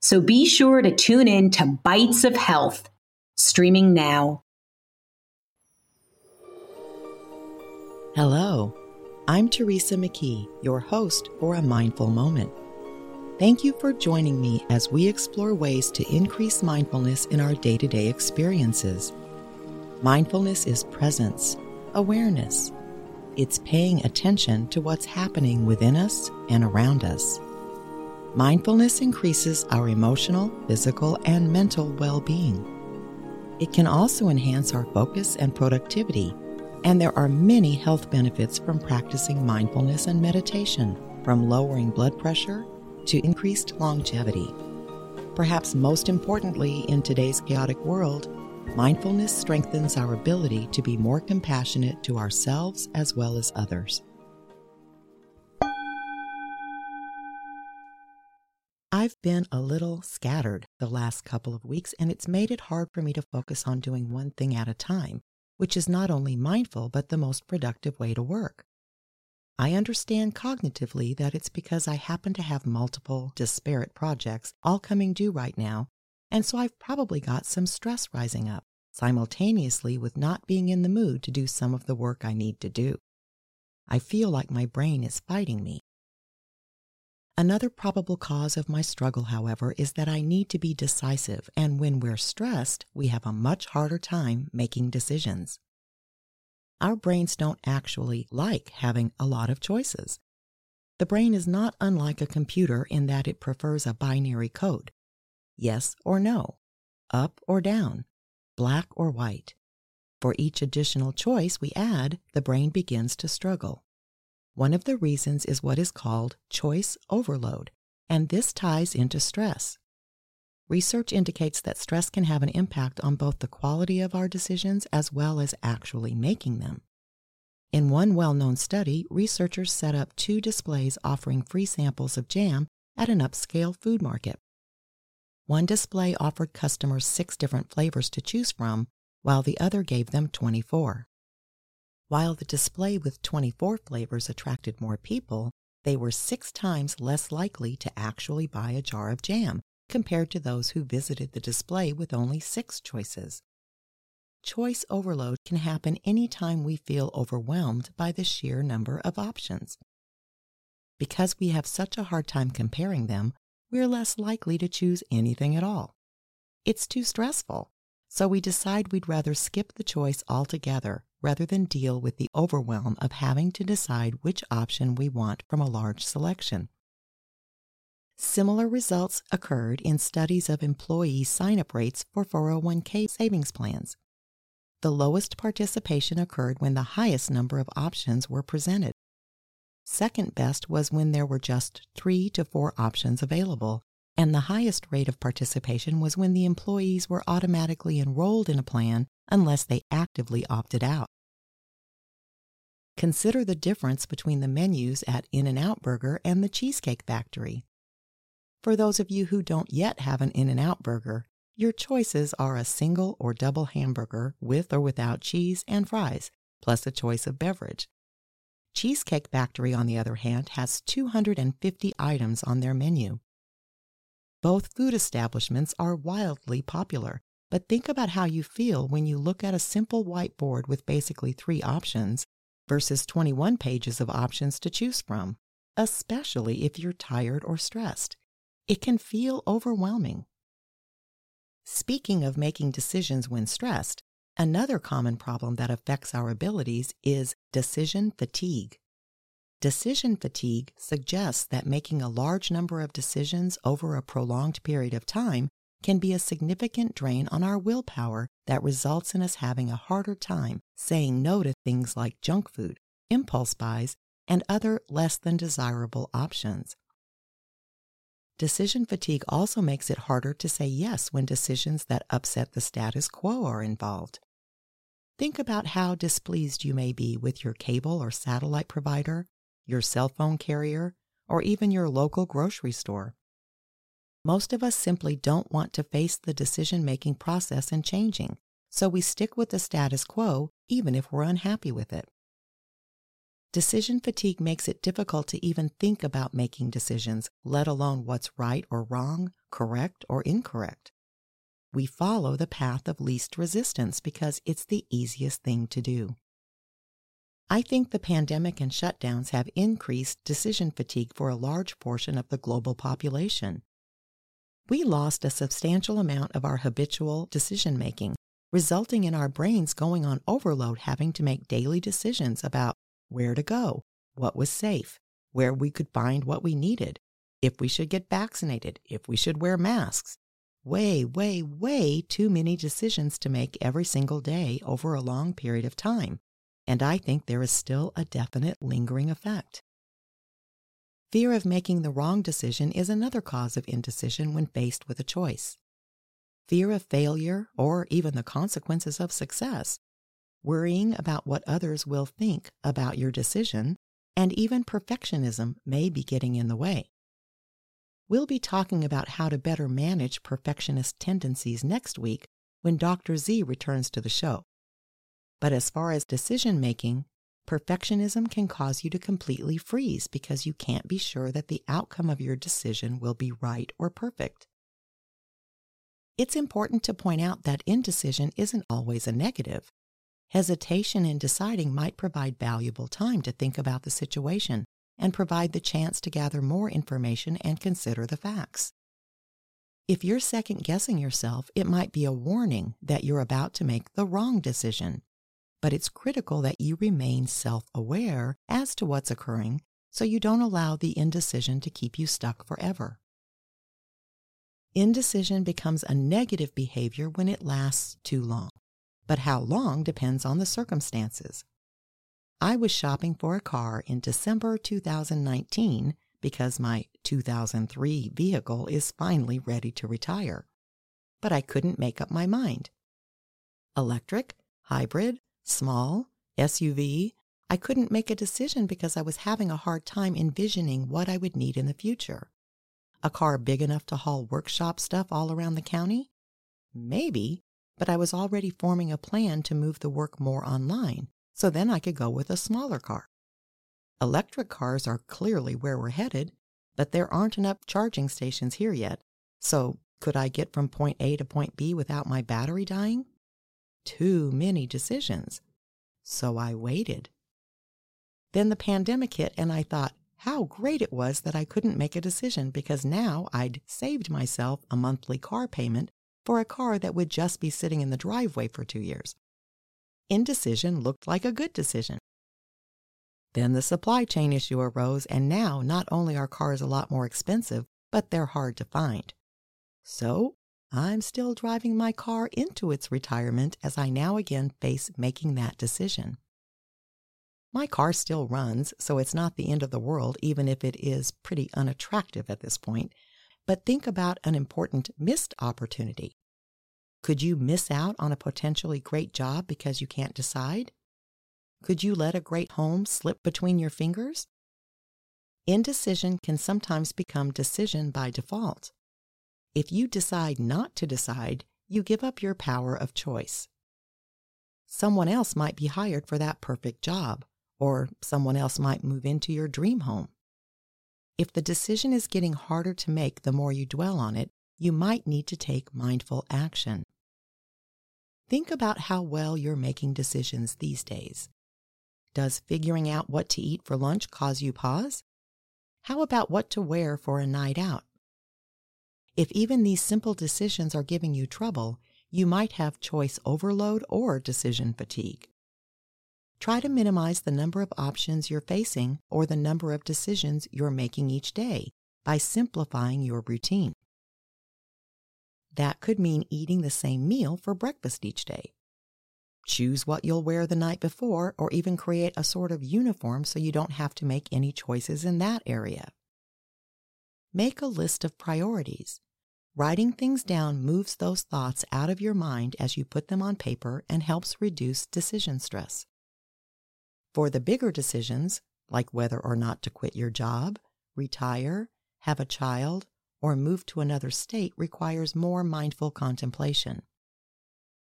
So be sure to tune in to Bites of Health, streaming now. Hello, I'm Teresa McKee, your host for A Mindful Moment. Thank you for joining me as we explore ways to increase mindfulness in our day to day experiences. Mindfulness is presence, awareness. It's paying attention to what's happening within us and around us. Mindfulness increases our emotional, physical, and mental well being. It can also enhance our focus and productivity, and there are many health benefits from practicing mindfulness and meditation, from lowering blood pressure to increased longevity. Perhaps most importantly, in today's chaotic world, mindfulness strengthens our ability to be more compassionate to ourselves as well as others. I've been a little scattered the last couple of weeks, and it's made it hard for me to focus on doing one thing at a time, which is not only mindful, but the most productive way to work. I understand cognitively that it's because I happen to have multiple disparate projects all coming due right now, and so I've probably got some stress rising up, simultaneously with not being in the mood to do some of the work I need to do. I feel like my brain is fighting me. Another probable cause of my struggle, however, is that I need to be decisive, and when we're stressed, we have a much harder time making decisions. Our brains don't actually like having a lot of choices. The brain is not unlike a computer in that it prefers a binary code yes or no, up or down, black or white. For each additional choice we add, the brain begins to struggle. One of the reasons is what is called choice overload, and this ties into stress. Research indicates that stress can have an impact on both the quality of our decisions as well as actually making them. In one well known study, researchers set up two displays offering free samples of jam at an upscale food market. One display offered customers six different flavors to choose from, while the other gave them 24. While the display with 24 flavors attracted more people, they were six times less likely to actually buy a jar of jam compared to those who visited the display with only six choices. Choice overload can happen anytime we feel overwhelmed by the sheer number of options. Because we have such a hard time comparing them, we're less likely to choose anything at all. It's too stressful, so we decide we'd rather skip the choice altogether rather than deal with the overwhelm of having to decide which option we want from a large selection. Similar results occurred in studies of employee sign up rates for 401k savings plans. The lowest participation occurred when the highest number of options were presented. Second best was when there were just three to four options available, and the highest rate of participation was when the employees were automatically enrolled in a plan unless they actively opted out. Consider the difference between the menus at In N Out Burger and the Cheesecake Factory. For those of you who don't yet have an In N Out Burger, your choices are a single or double hamburger with or without cheese and fries, plus a choice of beverage. Cheesecake Factory, on the other hand, has 250 items on their menu. Both food establishments are wildly popular, but think about how you feel when you look at a simple whiteboard with basically three options versus 21 pages of options to choose from, especially if you're tired or stressed. It can feel overwhelming. Speaking of making decisions when stressed, another common problem that affects our abilities is decision fatigue. Decision fatigue suggests that making a large number of decisions over a prolonged period of time can be a significant drain on our willpower that results in us having a harder time saying no to things like junk food, impulse buys, and other less than desirable options. Decision fatigue also makes it harder to say yes when decisions that upset the status quo are involved. Think about how displeased you may be with your cable or satellite provider, your cell phone carrier, or even your local grocery store. Most of us simply don't want to face the decision making process and changing, so we stick with the status quo even if we're unhappy with it. Decision fatigue makes it difficult to even think about making decisions, let alone what's right or wrong, correct or incorrect. We follow the path of least resistance because it's the easiest thing to do. I think the pandemic and shutdowns have increased decision fatigue for a large portion of the global population. We lost a substantial amount of our habitual decision making, resulting in our brains going on overload having to make daily decisions about where to go, what was safe, where we could find what we needed, if we should get vaccinated, if we should wear masks. Way, way, way too many decisions to make every single day over a long period of time. And I think there is still a definite lingering effect. Fear of making the wrong decision is another cause of indecision when faced with a choice. Fear of failure or even the consequences of success worrying about what others will think about your decision, and even perfectionism may be getting in the way. We'll be talking about how to better manage perfectionist tendencies next week when Dr. Z returns to the show. But as far as decision making, perfectionism can cause you to completely freeze because you can't be sure that the outcome of your decision will be right or perfect. It's important to point out that indecision isn't always a negative. Hesitation in deciding might provide valuable time to think about the situation and provide the chance to gather more information and consider the facts. If you're second guessing yourself, it might be a warning that you're about to make the wrong decision. But it's critical that you remain self aware as to what's occurring so you don't allow the indecision to keep you stuck forever. Indecision becomes a negative behavior when it lasts too long but how long depends on the circumstances. I was shopping for a car in December 2019 because my 2003 vehicle is finally ready to retire. But I couldn't make up my mind. Electric, hybrid, small, SUV, I couldn't make a decision because I was having a hard time envisioning what I would need in the future. A car big enough to haul workshop stuff all around the county? Maybe, but I was already forming a plan to move the work more online, so then I could go with a smaller car. Electric cars are clearly where we're headed, but there aren't enough charging stations here yet. So, could I get from point A to point B without my battery dying? Too many decisions. So I waited. Then the pandemic hit, and I thought how great it was that I couldn't make a decision because now I'd saved myself a monthly car payment for a car that would just be sitting in the driveway for two years. Indecision looked like a good decision. Then the supply chain issue arose, and now not only are cars a lot more expensive, but they're hard to find. So I'm still driving my car into its retirement as I now again face making that decision. My car still runs, so it's not the end of the world, even if it is pretty unattractive at this point. But think about an important missed opportunity. Could you miss out on a potentially great job because you can't decide? Could you let a great home slip between your fingers? Indecision can sometimes become decision by default. If you decide not to decide, you give up your power of choice. Someone else might be hired for that perfect job, or someone else might move into your dream home. If the decision is getting harder to make the more you dwell on it, you might need to take mindful action. Think about how well you're making decisions these days. Does figuring out what to eat for lunch cause you pause? How about what to wear for a night out? If even these simple decisions are giving you trouble, you might have choice overload or decision fatigue. Try to minimize the number of options you're facing or the number of decisions you're making each day by simplifying your routine. That could mean eating the same meal for breakfast each day. Choose what you'll wear the night before, or even create a sort of uniform so you don't have to make any choices in that area. make a list of priorities. Writing things down moves those thoughts out of your mind as you put them on paper and helps reduce decision stress. For the bigger decisions, like whether or not to quit your job, retire, have a child, or move to another state, requires more mindful contemplation.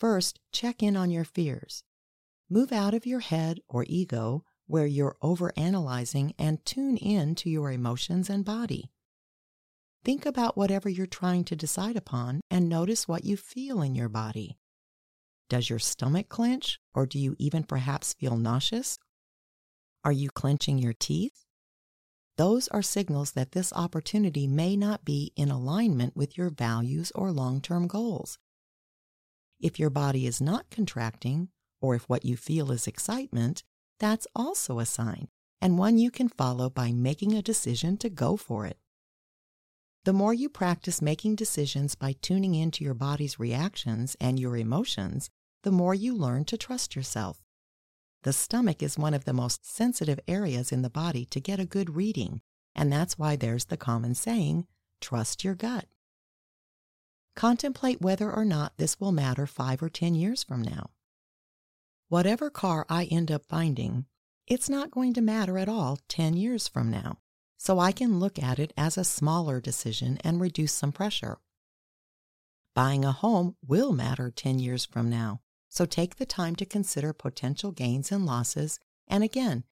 First, check in on your fears. Move out of your head or ego where you're overanalyzing and tune in to your emotions and body. Think about whatever you're trying to decide upon and notice what you feel in your body. Does your stomach clench, or do you even perhaps feel nauseous? Are you clenching your teeth? Those are signals that this opportunity may not be in alignment with your values or long term goals. If your body is not contracting, or if what you feel is excitement, that's also a sign, and one you can follow by making a decision to go for it. The more you practice making decisions by tuning into your body's reactions and your emotions, the more you learn to trust yourself. The stomach is one of the most sensitive areas in the body to get a good reading, and that's why there's the common saying, trust your gut. Contemplate whether or not this will matter five or ten years from now. Whatever car I end up finding, it's not going to matter at all 10 years from now so I can look at it as a smaller decision and reduce some pressure. Buying a home will matter 10 years from now, so take the time to consider potential gains and losses, and again,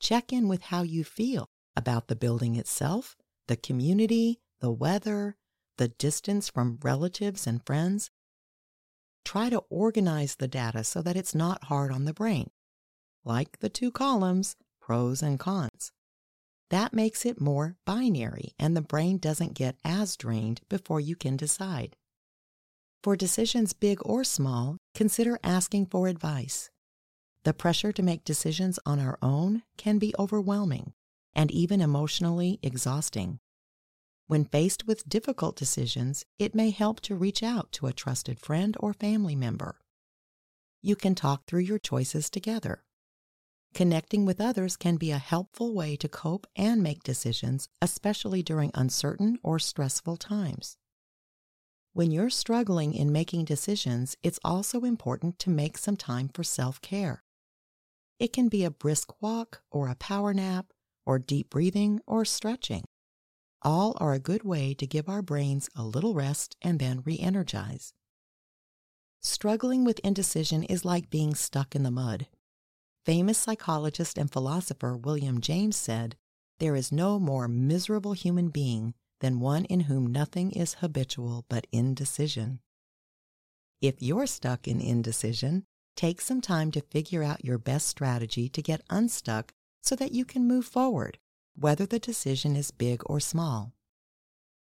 check in with how you feel about the building itself, the community, the weather, the distance from relatives and friends. Try to organize the data so that it's not hard on the brain, like the two columns, pros and cons. That makes it more binary, and the brain doesn't get as drained before you can decide. For decisions big or small, consider asking for advice. The pressure to make decisions on our own can be overwhelming and even emotionally exhausting. When faced with difficult decisions, it may help to reach out to a trusted friend or family member. You can talk through your choices together. Connecting with others can be a helpful way to cope and make decisions, especially during uncertain or stressful times. When you're struggling in making decisions, it's also important to make some time for self care. It can be a brisk walk, or a power nap, or deep breathing, or stretching. All are a good way to give our brains a little rest and then re energize. Struggling with indecision is like being stuck in the mud. Famous psychologist and philosopher William James said, There is no more miserable human being than one in whom nothing is habitual but indecision. If you're stuck in indecision, take some time to figure out your best strategy to get unstuck so that you can move forward, whether the decision is big or small.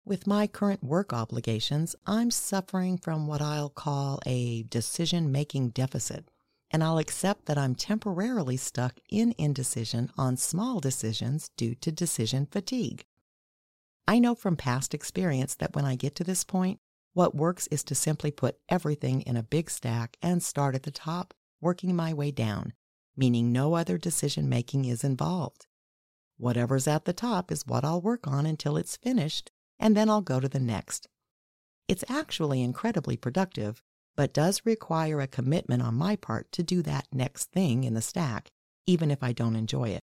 With my current work obligations, I'm suffering from what I'll call a decision making deficit and I'll accept that I'm temporarily stuck in indecision on small decisions due to decision fatigue. I know from past experience that when I get to this point, what works is to simply put everything in a big stack and start at the top, working my way down, meaning no other decision making is involved. Whatever's at the top is what I'll work on until it's finished, and then I'll go to the next. It's actually incredibly productive but does require a commitment on my part to do that next thing in the stack, even if I don't enjoy it.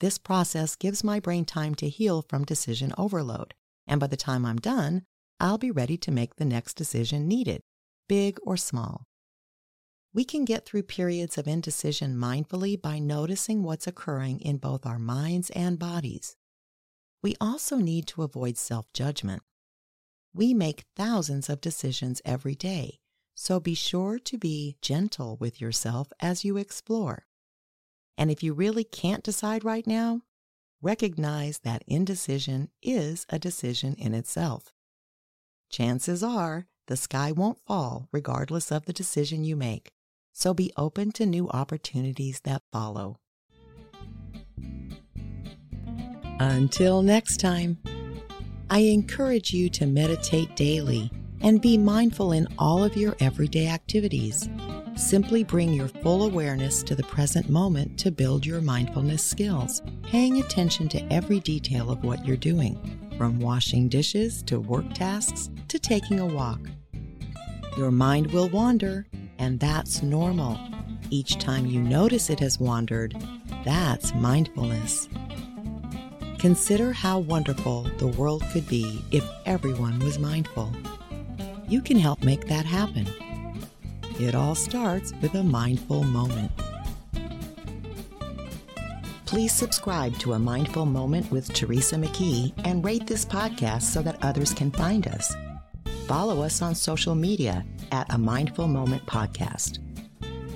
This process gives my brain time to heal from decision overload, and by the time I'm done, I'll be ready to make the next decision needed, big or small. We can get through periods of indecision mindfully by noticing what's occurring in both our minds and bodies. We also need to avoid self judgment. We make thousands of decisions every day, so be sure to be gentle with yourself as you explore. And if you really can't decide right now, recognize that indecision is a decision in itself. Chances are the sky won't fall regardless of the decision you make, so be open to new opportunities that follow. Until next time. I encourage you to meditate daily and be mindful in all of your everyday activities. Simply bring your full awareness to the present moment to build your mindfulness skills, paying attention to every detail of what you're doing, from washing dishes to work tasks to taking a walk. Your mind will wander, and that's normal. Each time you notice it has wandered, that's mindfulness. Consider how wonderful the world could be if everyone was mindful. You can help make that happen. It all starts with a mindful moment. Please subscribe to A Mindful Moment with Teresa McKee and rate this podcast so that others can find us. Follow us on social media at A Mindful Moment Podcast.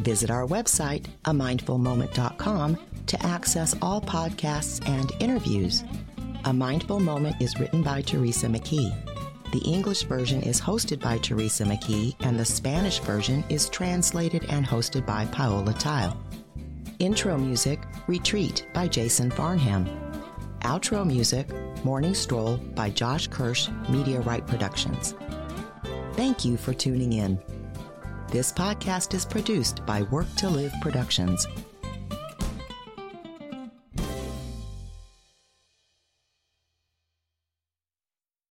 Visit our website, amindfulmoment.com, to access all podcasts and interviews. A Mindful Moment is written by Teresa McKee. The English version is hosted by Teresa McKee, and the Spanish version is translated and hosted by Paola Theil. Intro music, Retreat by Jason Farnham. Outro music, Morning Stroll by Josh Kirsch, Media Right Productions. Thank you for tuning in. This podcast is produced by Work to Live Productions